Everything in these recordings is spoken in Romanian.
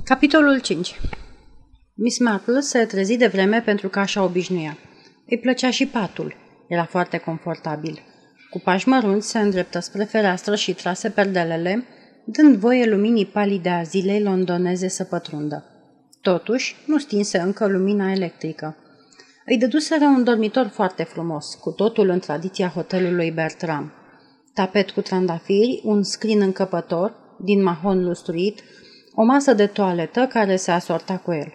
Capitolul 5 Miss Marple se trezi de vreme pentru că așa obișnuia. Îi plăcea și patul. Era foarte confortabil. Cu pași mărunți se îndreptă spre fereastră și trase perdelele, dând voie luminii palide a zilei londoneze să pătrundă. Totuși, nu stinse încă lumina electrică. Îi dăduseră un dormitor foarte frumos, cu totul în tradiția hotelului Bertram. Tapet cu trandafiri, un scrin încăpător, din mahon lustruit, o masă de toaletă care se asorta cu el.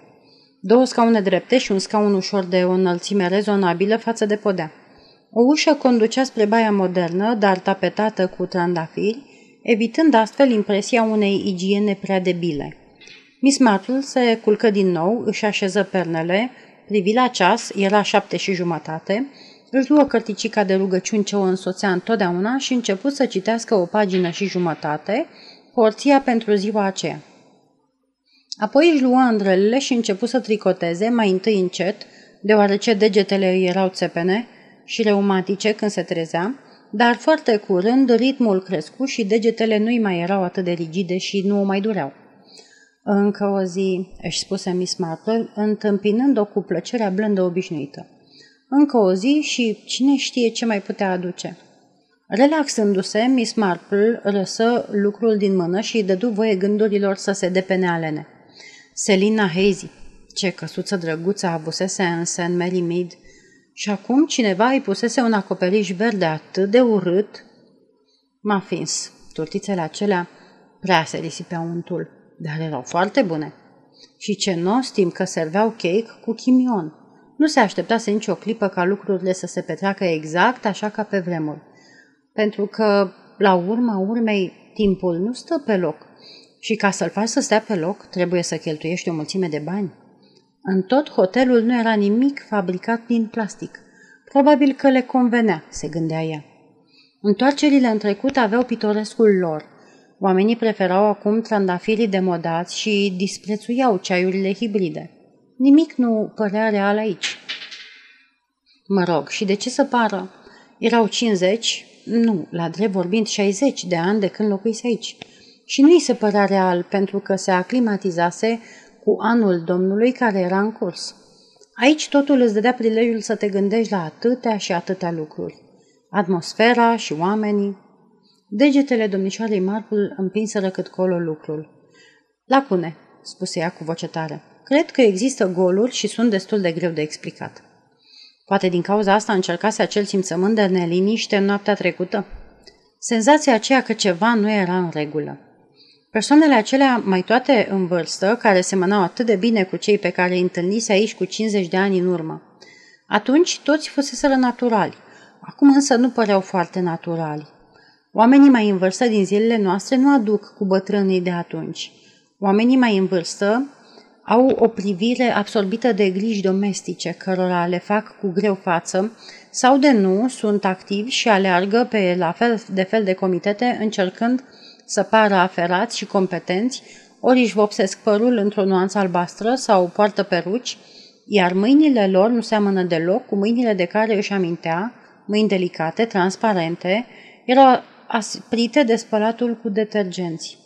Două scaune drepte și un scaun ușor de o înălțime rezonabilă față de podea. O ușă conducea spre baia modernă, dar tapetată cu trandafiri, evitând astfel impresia unei igiene prea debile. Miss Marple se culcă din nou, își așeză pernele, privi la ceas, era șapte și jumătate, își luă cărticica de rugăciuni ce o însoțea întotdeauna și început să citească o pagină și jumătate, porția pentru ziua aceea. Apoi își luă îndrălile și începu să tricoteze, mai întâi încet, deoarece degetele îi erau țepene și reumatice când se trezea, dar foarte curând ritmul crescu și degetele nu-i mai erau atât de rigide și nu o mai dureau. Încă o zi, își spuse Miss Marple, întâmpinând-o cu plăcerea blândă obișnuită. Încă o zi și cine știe ce mai putea aduce. Relaxându-se, Miss Marple răsă lucrul din mână și îi dădu voie gândurilor să se depene alene. Selina Hazy, ce căsuță drăguță avusese în St. Mary Mead, și acum cineva îi pusese un acoperiș verde atât de urât. Muffins, turtițele acelea, prea se risipeau untul, dar erau foarte bune. Și ce nostim că serveau cake cu chimion. Nu se așteptase nicio clipă ca lucrurile să se petreacă exact așa ca pe vremuri. Pentru că, la urma urmei, timpul nu stă pe loc. Și ca să-l faci să stea pe loc, trebuie să cheltuiești o mulțime de bani. În tot hotelul nu era nimic fabricat din plastic. Probabil că le convenea, se gândea ea. Întoarcerile în trecut aveau pitorescul lor. Oamenii preferau acum trandafirii demodați și disprețuiau ceaiurile hibride. Nimic nu părea real aici. Mă rog, și de ce să pară? Erau 50, nu, la drept vorbind 60 de ani de când locuise aici. Și nu-i se părea real pentru că se aclimatizase cu anul Domnului care era în curs. Aici totul îți dădea prilejul să te gândești la atâtea și atâtea lucruri. Atmosfera și oamenii. Degetele domnișoarei Marple împinseră cât colo lucrul. Lacune, spuse ea cu voce tare. Cred că există goluri și sunt destul de greu de explicat. Poate din cauza asta încercase acel simțământ de neliniște în noaptea trecută? Senzația aceea că ceva nu era în regulă. Persoanele acelea, mai toate în vârstă, care semănau atât de bine cu cei pe care îi întâlnise aici cu 50 de ani în urmă. Atunci toți fuseseră naturali, acum însă nu păreau foarte naturali. Oamenii mai în vârstă din zilele noastre nu aduc cu bătrânii de atunci. Oamenii mai în vârstă au o privire absorbită de griji domestice, cărora le fac cu greu față, sau de nu, sunt activi și aleargă pe la fel de fel de comitete încercând să pară aferați și competenți, ori își vopsesc părul într-o nuanță albastră sau poartă peruci, iar mâinile lor nu seamănă deloc cu mâinile de care își amintea, mâini delicate, transparente, erau asprite de spălatul cu detergenți.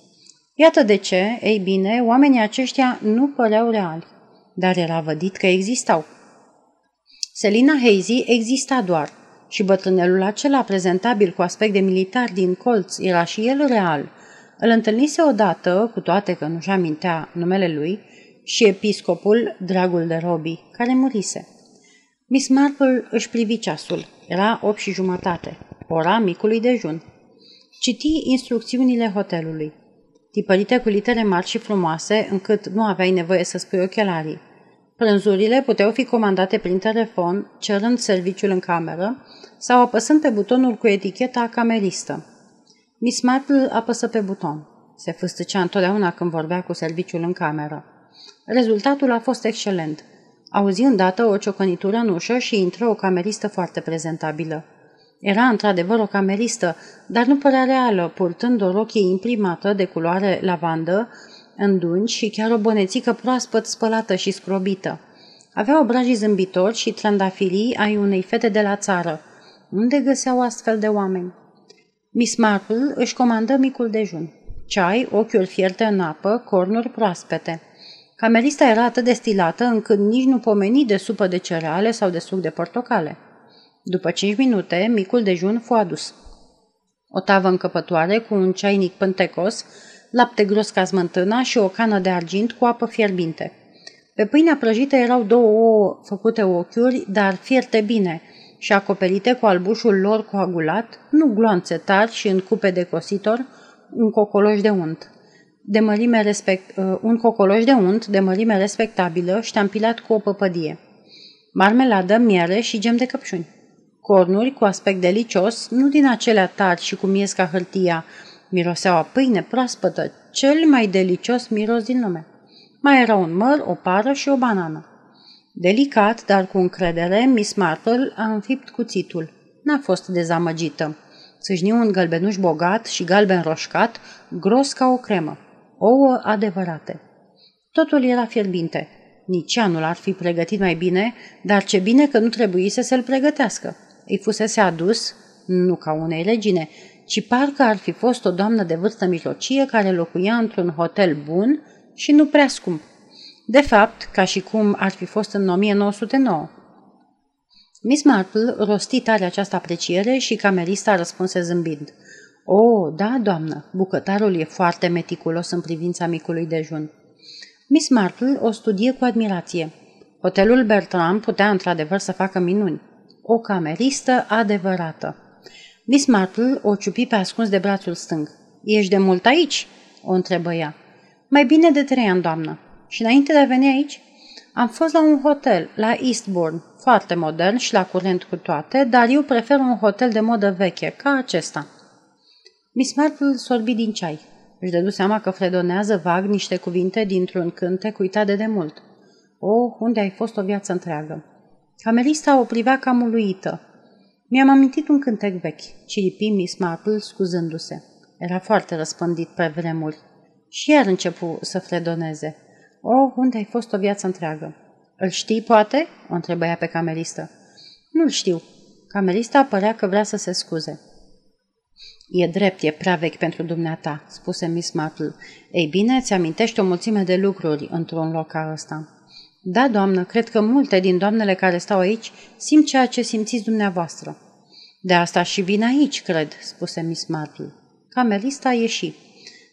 Iată de ce, ei bine, oamenii aceștia nu păreau reali, dar era vădit că existau. Selina Hazy exista doar și bătrânelul acela prezentabil cu aspect de militar din colț era și el real. Îl întâlnise odată, cu toate că nu-și amintea numele lui, și episcopul, dragul de Robi, care murise. Miss Marple își privi ceasul. Era opt și jumătate, ora micului dejun. Citi instrucțiunile hotelului tipărite cu litere mari și frumoase, încât nu aveai nevoie să spui ochelarii. Prânzurile puteau fi comandate prin telefon, cerând serviciul în cameră sau apăsând pe butonul cu eticheta cameristă. Miss Marple apăsă pe buton. Se fâstăcea întotdeauna când vorbea cu serviciul în cameră. Rezultatul a fost excelent. Auzi îndată o ciocănitură în ușă și intră o cameristă foarte prezentabilă. Era într-adevăr o cameristă, dar nu părea reală, purtând o rochie imprimată de culoare lavandă, îndungi și chiar o bănețică proaspăt spălată și scrobită. Avea obrajii zâmbitori și trandafirii ai unei fete de la țară. Unde găseau astfel de oameni? Miss Marple își comandă micul dejun. Ceai, ochiuri fierte în apă, cornuri proaspete. Camerista era atât de stilată încât nici nu pomeni de supă de cereale sau de suc de portocale. După cinci minute, micul dejun fu adus. O tavă încăpătoare cu un ceainic pântecos, lapte gros ca smântâna și o cană de argint cu apă fierbinte. Pe pâinea prăjită erau două ouă făcute ochiuri, dar fierte bine și acoperite cu albușul lor coagulat, nu gloanțe tari și în cupe de cositor, un cocoloș de unt. De mărime respect, uh, un cocoloș de unt de mărime respectabilă, ștampilat cu o păpădie. Marmeladă, miere și gem de căpșuni. Cornuri cu aspect delicios, nu din acelea tari și cu miez ca hârtia, miroseau a pâine proaspătă, cel mai delicios miros din lume. Mai era un măr, o pară și o banană. Delicat, dar cu încredere, Miss Marple a înfipt cuțitul. N-a fost dezamăgită. Sâșni un gălbenuș bogat și galben roșcat, gros ca o cremă. Ouă adevărate. Totul era fierbinte. Nici ea nu l-ar fi pregătit mai bine, dar ce bine că nu trebuise să-l pregătească. Îi fusese adus, nu ca unei regine, ci parcă ar fi fost o doamnă de vârstă mijlocie care locuia într-un hotel bun și nu prea scump. De fapt, ca și cum ar fi fost în 1909. Miss Marple rosti tare această apreciere și camerista răspunse zâmbind. O, oh, da, doamnă, bucătarul e foarte meticulos în privința micului dejun. Miss Marple o studie cu admirație. Hotelul Bertram putea într-adevăr să facă minuni. O cameristă adevărată. Miss Marple o ciupi pe ascuns de brațul stâng. Ești de mult aici?" o întrebă ea. Mai bine de trei ani, doamnă. Și înainte de a veni aici? Am fost la un hotel, la Eastbourne, foarte modern și la curent cu toate, dar eu prefer un hotel de modă veche, ca acesta. Miss Marple sorbi din ceai. Își dădu seama că fredonează vag niște cuvinte dintr-un cântec uitat de demult. Oh, unde ai fost o viață întreagă? Camerista o privea cam uluită. Mi-am amintit un cântec vechi, ciripi Miss Marple scuzându-se. Era foarte răspândit pe vremuri. Și iar începu să fredoneze. Oh, unde ai fost o viață întreagă? Îl știi, poate?" o întrebă ea pe cameristă. Nu-l știu. Camerista părea că vrea să se scuze. E drept, e prea vechi pentru dumneata, spuse Miss Marple. Ei bine, ți amintești o mulțime de lucruri într-un loc ca ăsta. Da, doamnă, cred că multe din doamnele care stau aici simt ceea ce simțiți dumneavoastră. De asta și vin aici, cred, spuse Miss Marple. Camerista ieși.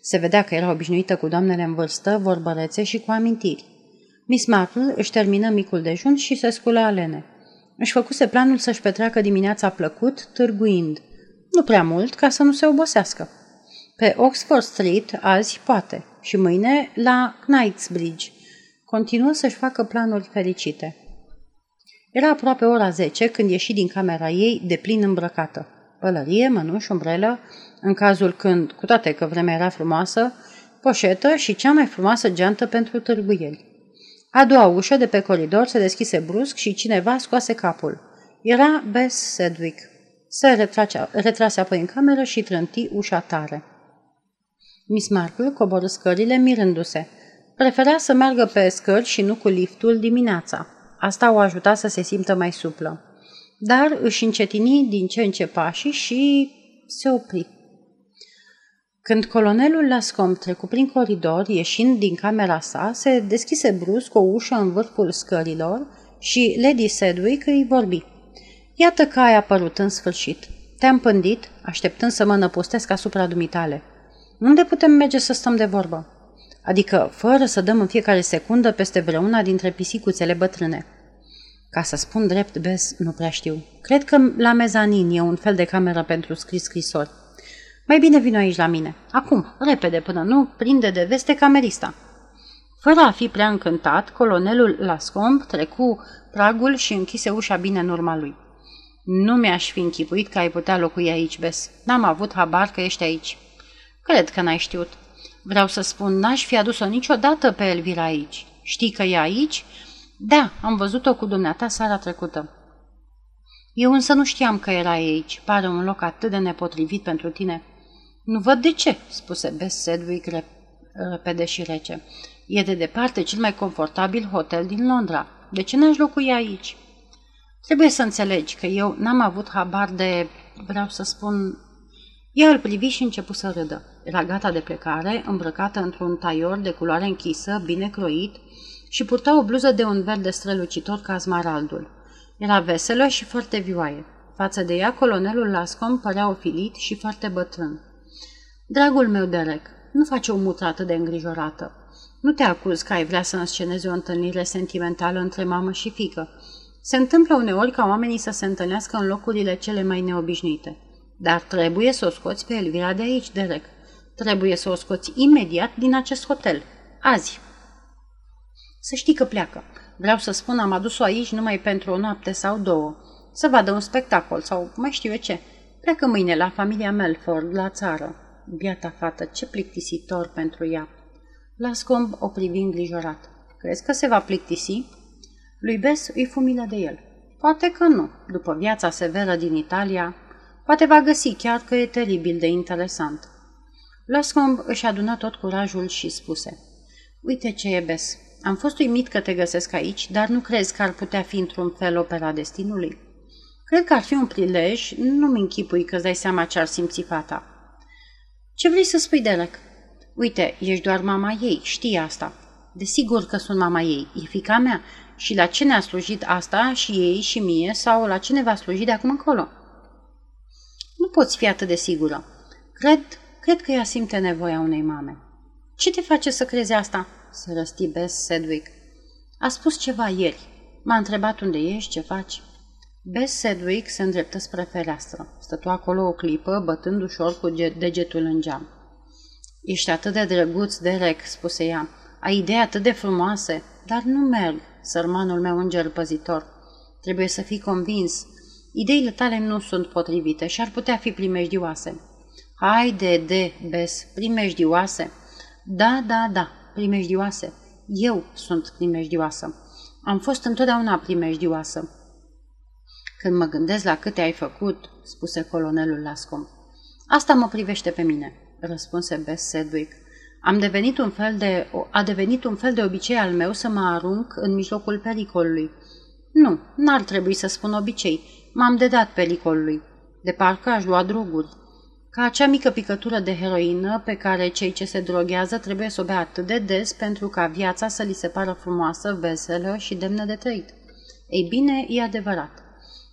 Se vedea că era obișnuită cu doamnele în vârstă, vorbărețe și cu amintiri. Miss Marple își termină micul dejun și se sculă alene. Își făcuse planul să-și petreacă dimineața plăcut, târguind. Nu prea mult, ca să nu se obosească. Pe Oxford Street azi poate și mâine la Knightsbridge. Continuă să-și facă planuri fericite. Era aproape ora 10 când ieși din camera ei de plin îmbrăcată. Pălărie, mănuș, umbrelă, în cazul când, cu toate că vremea era frumoasă, poșetă și cea mai frumoasă geantă pentru târguieli. A doua ușă de pe coridor se deschise brusc și cineva scoase capul. Era Bess Sedwick. Se retrase, retrase apoi în cameră și trânti ușa tare. Miss Marple coborâ scările mirându-se. Prefera să meargă pe scări și nu cu liftul dimineața. Asta o ajuta să se simtă mai suplă. Dar își încetini din ce în ce pașii și se opri. Când colonelul Lascom trecu prin coridor, ieșind din camera sa, se deschise brusc o ușă în vârful scărilor și Lady Sedwick îi vorbi. Iată că ai apărut în sfârșit. Te-am pândit, așteptând să mă năpustesc asupra dumitale. Unde putem merge să stăm de vorbă? Adică, fără să dăm în fiecare secundă peste vreuna dintre pisicuțele bătrâne. Ca să spun drept, Bes, nu prea știu. Cred că la mezanin e un fel de cameră pentru scris scrisori. Mai bine vino aici la mine. Acum, repede, până nu prinde de veste camerista. Fără a fi prea încântat, colonelul Lascomb trecu pragul și închise ușa bine în urma lui. Nu mi-aș fi închipuit că ai putea locui aici, Bes. N-am avut habar că ești aici. Cred că n-ai știut. Vreau să spun, n-aș fi adus-o niciodată pe Elvira aici. Știi că e aici? Da, am văzut-o cu dumneata seara trecută. Eu însă nu știam că era aici. Pare un loc atât de nepotrivit pentru tine. Nu văd de ce, spuse Bess Sedwick repede și rece. E de departe cel mai confortabil hotel din Londra. De ce n-aș locui aici? Trebuie să înțelegi că eu n-am avut habar de, vreau să spun, Ea îl privi și începu să râdă. Era gata de plecare, îmbrăcată într-un taior de culoare închisă, bine croit, și purta o bluză de un verde strălucitor ca smaraldul. Era veselă și foarte vioaie. Față de ea, colonelul Lascom părea ofilit și foarte bătrân. Dragul meu, Derek, nu face o mută atât de îngrijorată. Nu te acuz că ai vrea să înscenezi o întâlnire sentimentală între mamă și fică. Se întâmplă uneori ca oamenii să se întâlnească în locurile cele mai neobișnuite. Dar trebuie să o scoți pe Elvira de aici, Derek. Trebuie să o scoți imediat din acest hotel. Azi. Să știi că pleacă. Vreau să spun, am adus-o aici numai pentru o noapte sau două. Să vadă un spectacol sau mai știu eu ce. Pleacă mâine la familia Melford, la țară. Biata fată, ce plictisitor pentru ea. Lascomb o privi îngrijorat. Crezi că se va plictisi? Lui Bes îi fumilă de el. Poate că nu. După viața severă din Italia, poate va găsi chiar că e teribil de interesant. Lascomb își adună tot curajul și spuse. Uite ce e Bes. Am fost uimit că te găsesc aici, dar nu crezi că ar putea fi într-un fel opera destinului? Cred că ar fi un prilej, nu-mi închipui că dai seama ce ar simți fata. Ce vrei să spui, Derek? Uite, ești doar mama ei, știi asta. Desigur că sunt mama ei, e fica mea. Și la ce ne-a slujit asta și ei și mie sau la ce ne va sluji de acum încolo? Nu poți fi atât de sigură. Cred, cred că ea simte nevoia unei mame. Ce te face să crezi asta? Se răsti Bess Sedwick. A spus ceva ieri. M-a întrebat unde ești, ce faci. Bess Sedwick se îndreptă spre fereastră. Stătu acolo o clipă, bătând ușor cu degetul în geam. Ești atât de drăguț, Derek, spuse ea. Ai idei atât de frumoase, dar nu merg, sărmanul meu înger păzitor. Trebuie să fii convins. Ideile tale nu sunt potrivite și ar putea fi primejdioase. Haide, de, Bes, primejdioase. Da, da, da, primejdioase. Eu sunt primejdioasă. Am fost întotdeauna primejdioasă. Când mă gândesc la câte ai făcut, spuse colonelul Lascom, asta mă privește pe mine, răspunse Bess Sedwick. Am devenit un fel de, a devenit un fel de obicei al meu să mă arunc în mijlocul pericolului. Nu, n-ar trebui să spun obicei. M-am dedat pericolului. De parcă aș lua droguri. Ca acea mică picătură de heroină pe care cei ce se droghează trebuie să o bea atât de des pentru ca viața să li se pară frumoasă, veselă și demnă de trăit. Ei bine, e adevărat.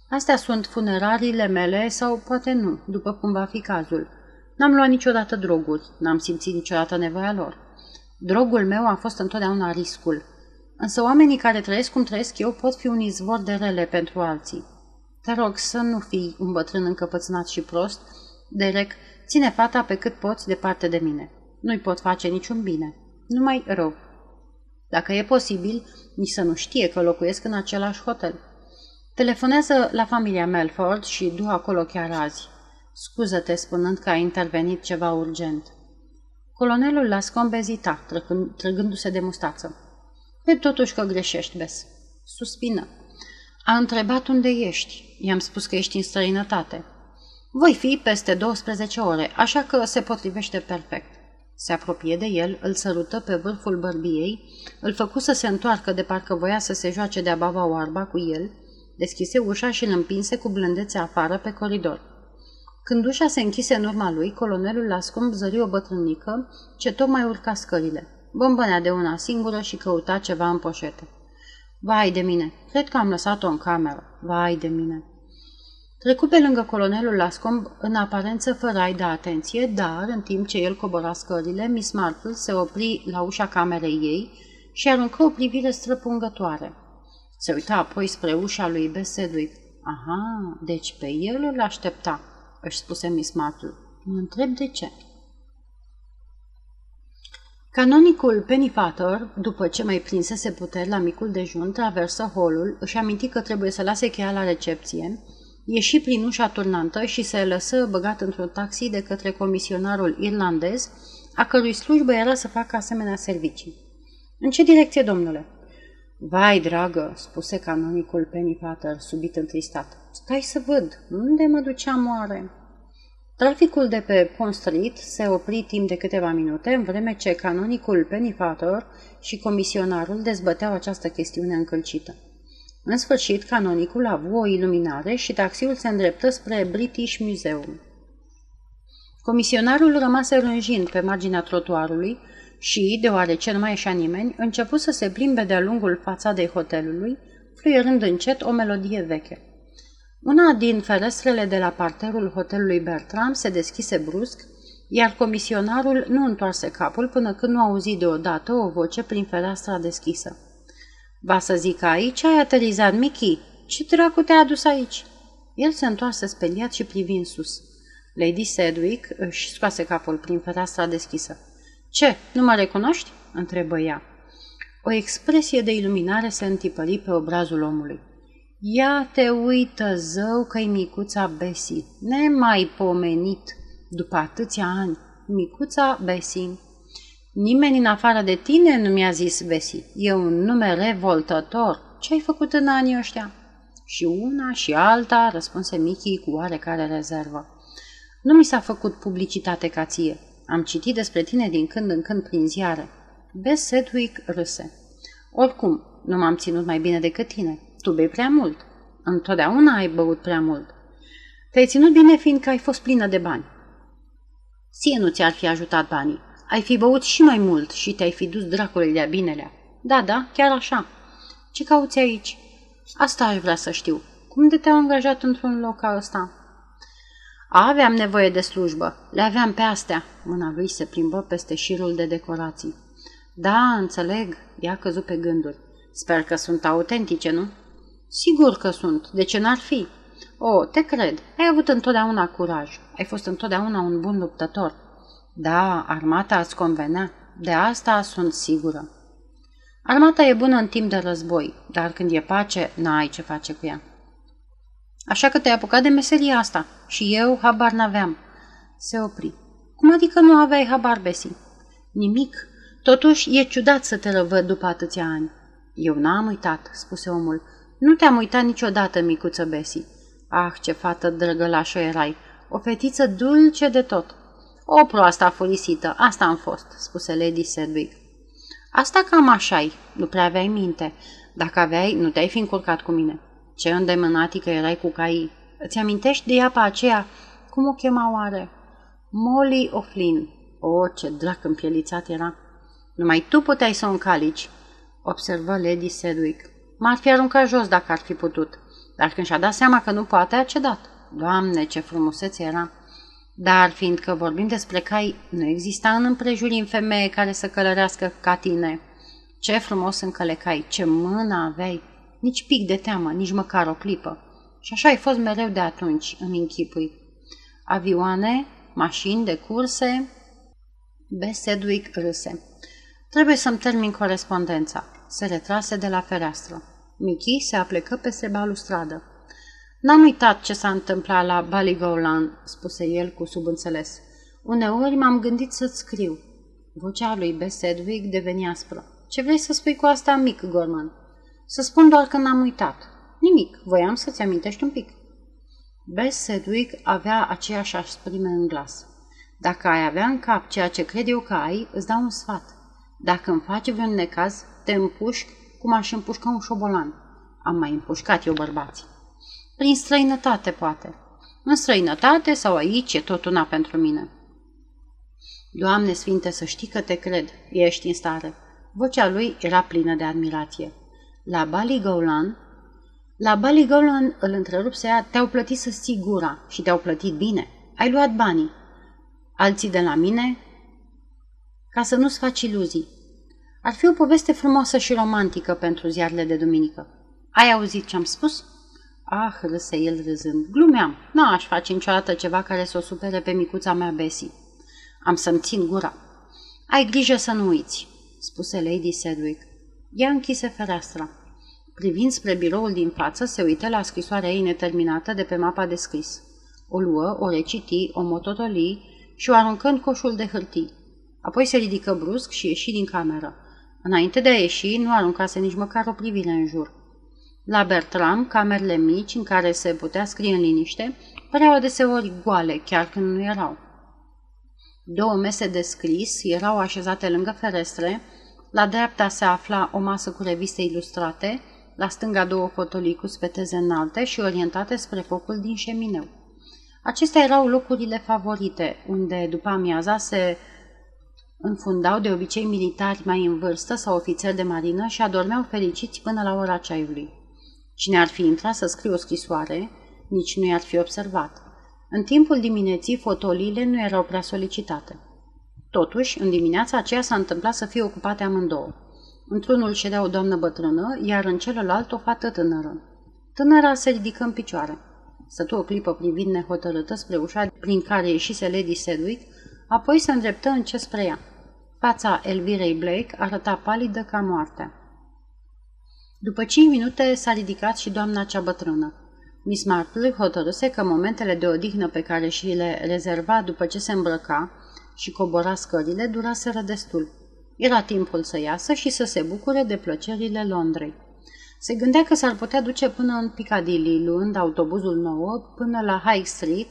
Astea sunt funerariile mele sau poate nu, după cum va fi cazul. N-am luat niciodată droguri, n-am simțit niciodată nevoia lor. Drogul meu a fost întotdeauna riscul. Însă oamenii care trăiesc cum trăiesc eu pot fi un izvor de rele pentru alții. Te rog să nu fii un bătrân încăpățânat și prost. Derek, ține fata pe cât poți departe de mine. Nu-i pot face niciun bine. Numai rău. Dacă e posibil, nici să nu știe că locuiesc în același hotel. Telefonează la familia Melford și du acolo chiar azi. Scuză-te spunând că a intervenit ceva urgent. Colonelul Lascomb ezita, trăgându-se de mustață. Cred totuși că greșești, Bes. Suspină. A întrebat unde ești. I-am spus că ești în străinătate. Voi fi peste 12 ore, așa că se potrivește perfect. Se apropie de el, îl sărută pe vârful bărbiei, îl făcu să se întoarcă de parcă voia să se joace de-a bava oarba cu el, deschise ușa și îl împinse cu blândețe afară pe coridor. Când ușa se închise în urma lui, colonelul la scump zări o bătrânică ce tocmai urca scările. Bombănea de una singură și căuta ceva în poșete. Vai de mine, cred că am lăsat-o în cameră. Vai de mine. Trecu pe lângă colonelul Lascomb în aparență fără a-i da atenție, dar, în timp ce el cobora scările, Miss Marple se opri la ușa camerei ei și aruncă o privire străpungătoare. Se uita apoi spre ușa lui Besedwick. Aha, deci pe el îl aștepta își spuse Miss Marple. Mă întreb de ce. Canonicul Pennyfather, după ce mai prinsese puteri la micul dejun, traversă holul, își aminti că trebuie să lase cheia la recepție, ieși prin ușa turnantă și se lăsă băgat într-un taxi de către comisionarul irlandez, a cărui slujbă era să facă asemenea servicii. În ce direcție, domnule?" Vai, dragă," spuse canonicul Pennyfather, subit întristat. Stai să văd, unde mă duceam oare?" Traficul de pe Pond Street se opri timp de câteva minute, în vreme ce canonicul Pennyfather și comisionarul dezbăteau această chestiune încălcită. În sfârșit, canonicul a avut o iluminare și taxiul se îndreptă spre British Museum. Comisionarul rămase rânjind pe marginea trotuarului și, deoarece nu mai ieșea nimeni, început să se plimbe de-a lungul fațadei hotelului, fluierând încet o melodie veche. Una din ferestrele de la parterul hotelului Bertram se deschise brusc, iar comisionarul nu întoarse capul până când nu auzi deodată o voce prin fereastra deschisă. Va să zic aici ai aterizat, Mickey? Ce dracu te-a adus aici?" El se întoarse speliat și privi în sus. Lady Sedwick își scoase capul prin fereastra deschisă. Ce, nu mă recunoști?" întrebă ea. O expresie de iluminare se întipări pe obrazul omului. Ia te uită, zău, că-i micuța Bessie, nemai pomenit, după atâția ani, micuța Bessie. Nimeni în afară de tine nu mi-a zis Bessie, e un nume revoltător. Ce ai făcut în anii ăștia? Și una și alta, răspunse Mickey cu oarecare rezervă. Nu mi s-a făcut publicitate ca ție. Am citit despre tine din când în când prin ziare. Bess Sedwick râse. Oricum, nu m-am ținut mai bine decât tine. Tu bei prea mult. Întotdeauna ai băut prea mult. Te-ai ținut bine fiindcă ai fost plină de bani. Ție nu ți-ar fi ajutat banii. Ai fi băut și mai mult și te-ai fi dus dracului de-a binelea. Da, da, chiar așa. Ce cauți aici? Asta aș vrea să știu. Cum de te-au angajat într-un loc ca ăsta? Aveam nevoie de slujbă. Le aveam pe astea. Mâna lui se plimbă peste șirul de decorații. Da, înțeleg. Ea căzut pe gânduri. Sper că sunt autentice, nu? Sigur că sunt. De ce n-ar fi? O, te cred. Ai avut întotdeauna curaj. Ai fost întotdeauna un bun luptător. Da, armata îți convenea. De asta sunt sigură. Armata e bună în timp de război, dar când e pace, n-ai ce face cu ea. Așa că te-ai apucat de meseria asta și eu habar n-aveam. Se opri. Cum adică nu aveai habar, Besi? Nimic. Totuși, e ciudat să te răvăd după atâția ani. Eu n-am uitat, spuse omul. Nu te-am uitat niciodată, micuță Besi. Ah, ce fată drăgălașă erai! O fetiță dulce de tot. O proastă folisită, asta am fost, spuse Lady Sedwick. Asta cam așa nu prea aveai minte. Dacă aveai, nu te-ai fi încurcat cu mine. Ce îndemânatică erai cu caii. Îți amintești de ea pe aceea? Cum o chema oare? Molly O'Flynn. O, ce drac împielițat era! Numai tu puteai să o încalici, observă Lady Sedwick. M-ar fi aruncat jos dacă ar fi putut, dar când și-a dat seama că nu poate, a cedat. Doamne, ce frumusețe era! Dar, fiindcă vorbim despre cai, nu exista în împrejurim femeie care să călărească ca tine. Ce frumos încălecai, ce mână aveai, nici pic de teamă, nici măcar o clipă. Și așa ai fost mereu de atunci, îmi închipui. Avioane, mașini de curse... Besedwick râse. Trebuie să-mi termin corespondența. Se retrase de la fereastră. Mickey se aplecă peste balustradă. N-am uitat ce s-a întâmplat la Ballygolan, spuse el cu subînțeles. Uneori m-am gândit să-ți scriu. Vocea lui B. Sedwick deveni aspră. Ce vrei să spui cu asta, mic, Gorman? Să spun doar că n-am uitat. Nimic, voiam să-ți amintești un pic. B. Sedwick avea aceeași asprime în glas. Dacă ai avea în cap ceea ce cred eu că ai, îți dau un sfat. Dacă îmi faci vreun necaz, te împușc cum aș împușca un șobolan. Am mai împușcat eu bărbații. Prin străinătate, poate. În străinătate sau aici e tot una pentru mine. Doamne Sfinte, să știi că te cred, ești în stare. Vocea lui era plină de admirație. La Baligolan, la Baligolan îl întrerupse ea, te-au plătit să ții gura și te-au plătit bine. Ai luat banii. Alții de la mine, ca să nu-ți faci iluzii. Ar fi o poveste frumoasă și romantică pentru ziarele de duminică. Ai auzit ce am spus? Ah, râse el râzând. Glumeam. N-aș face niciodată ceva care să o supere pe micuța mea Bessie. Am să-mi țin gura. Ai grijă să nu uiți, spuse Lady Sedwick. Ea închise fereastra. Privind spre biroul din față, se uită la scrisoarea ei neterminată de pe mapa de scris. O luă, o reciti, o mototoli și o aruncă în coșul de hârtii. Apoi se ridică brusc și ieși din cameră. Înainte de a ieși, nu aruncase nici măcar o privire în jur. La Bertram, camerele mici în care se putea scrie în liniște, păreau adeseori goale, chiar când nu erau. Două mese de scris erau așezate lângă ferestre, la dreapta se afla o masă cu reviste ilustrate, la stânga două fotolii cu speteze înalte și orientate spre focul din șemineu. Acestea erau locurile favorite, unde după amiaza se înfundau de obicei militari mai în vârstă sau ofițeri de marină și adormeau fericiți până la ora ceaiului. Cine ar fi intrat să scrie o scrisoare, nici nu i-ar fi observat. În timpul dimineții, fotoliile nu erau prea solicitate. Totuși, în dimineața aceea s-a întâmplat să fie ocupate amândouă. Într-unul ședea o doamnă bătrână, iar în celălalt o fată tânără. Tânăra se ridică în picioare. Stătu o clipă privind nehotărâtă spre ușa prin care ieșise Lady Sedwick, apoi se îndreptă în ce spre ea. Fața Elvirei Blake arăta palidă ca moartea. După cinci minute s-a ridicat și doamna cea bătrână. Miss Marple hotărâse că momentele de odihnă pe care și le rezerva după ce se îmbrăca și cobora scările duraseră destul. Era timpul să iasă și să se bucure de plăcerile Londrei. Se gândea că s-ar putea duce până în Piccadilly, luând autobuzul nou până la High Street,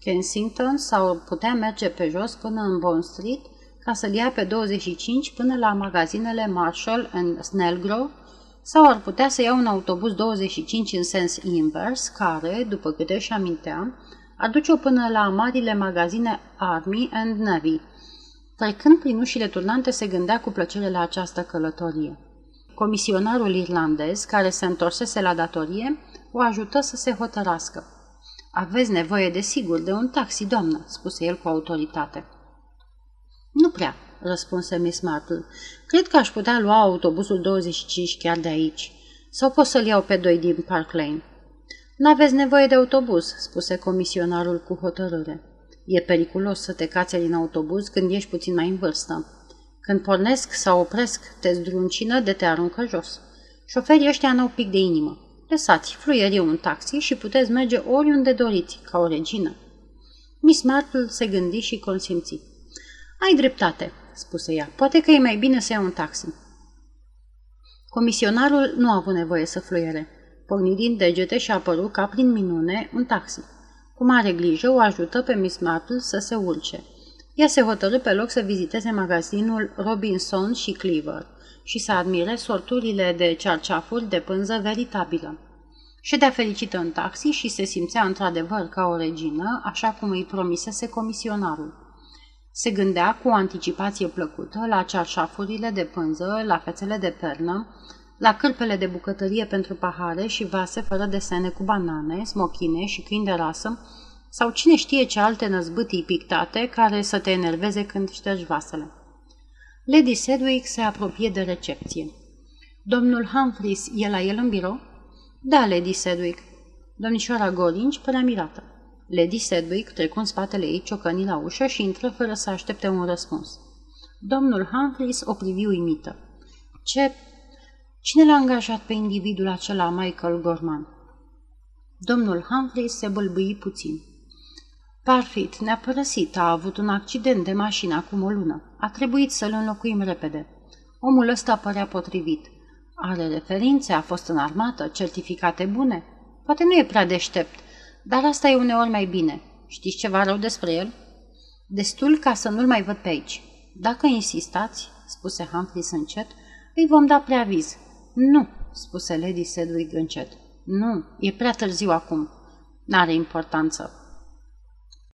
Kensington sau putea merge pe jos până în Bond Street ca să-l ia pe 25 până la magazinele Marshall and Snellgrove sau ar putea să ia un autobuz 25 în sens invers, care, după câte își amintea, aduce-o până la marile magazine Army and Navy. Trecând prin ușile turnante, se gândea cu plăcere la această călătorie. Comisionarul irlandez, care se întorsese la datorie, o ajută să se hotărască. Aveți nevoie de sigur de un taxi, doamnă," spuse el cu autoritate. Nu prea, răspunse Miss Marple. Cred că aș putea lua autobuzul 25 chiar de aici. Sau pot să-l iau pe doi din Park Lane. N-aveți nevoie de autobuz, spuse comisionarul cu hotărâre. E periculos să te cațeri în autobuz când ești puțin mai în vârstă. Când pornesc sau opresc, te zdruncină de te aruncă jos. Șoferii ăștia n-au pic de inimă. Lăsați, fluier un taxi și puteți merge oriunde doriți, ca o regină. Miss Marple se gândi și consimți. Ai dreptate, spuse ea. Poate că e mai bine să iau un taxi. Comisionarul nu a avut nevoie să fluiere. Porni din degete și a apărut ca prin minune un taxi. Cu mare grijă o ajută pe Miss Marple să se urce. Ea se hotărâ pe loc să viziteze magazinul Robinson și Cleaver și să admire sorturile de cearceafuri de pânză veritabilă. Ședea fericită în taxi și se simțea într-adevăr ca o regină, așa cum îi promisese comisionarul. Se gândea cu o anticipație plăcută la cearșafurile de pânză, la fețele de pernă, la cârpele de bucătărie pentru pahare și vase fără desene cu banane, smochine și câini de rasă, sau cine știe ce alte năzbâtii pictate care să te enerveze când ștergi vasele. Lady Sedwick se apropie de recepție. Domnul Humphreys e la el în birou? Da, Lady Sedwick. Domnișoara Gorinci părea mirată. Lady Sedwick trecu în spatele ei ciocăni la ușă și intră fără să aștepte un răspuns. Domnul Humphreys o privi uimită. Ce... Cine l-a angajat pe individul acela, Michael Gorman? Domnul Humphreys se bălbâi puțin. Parfit ne-a părăsit, a avut un accident de mașină acum o lună. A trebuit să-l înlocuim repede. Omul ăsta părea potrivit. Are referințe, a fost în armată, certificate bune. Poate nu e prea deștept, dar asta e uneori mai bine. Știți ceva rău despre el? Destul ca să nu-l mai văd pe aici. Dacă insistați, spuse Humphreys încet, îi vom da preaviz. Nu, spuse Lady Sedwick încet. Nu, e prea târziu acum. N-are importanță.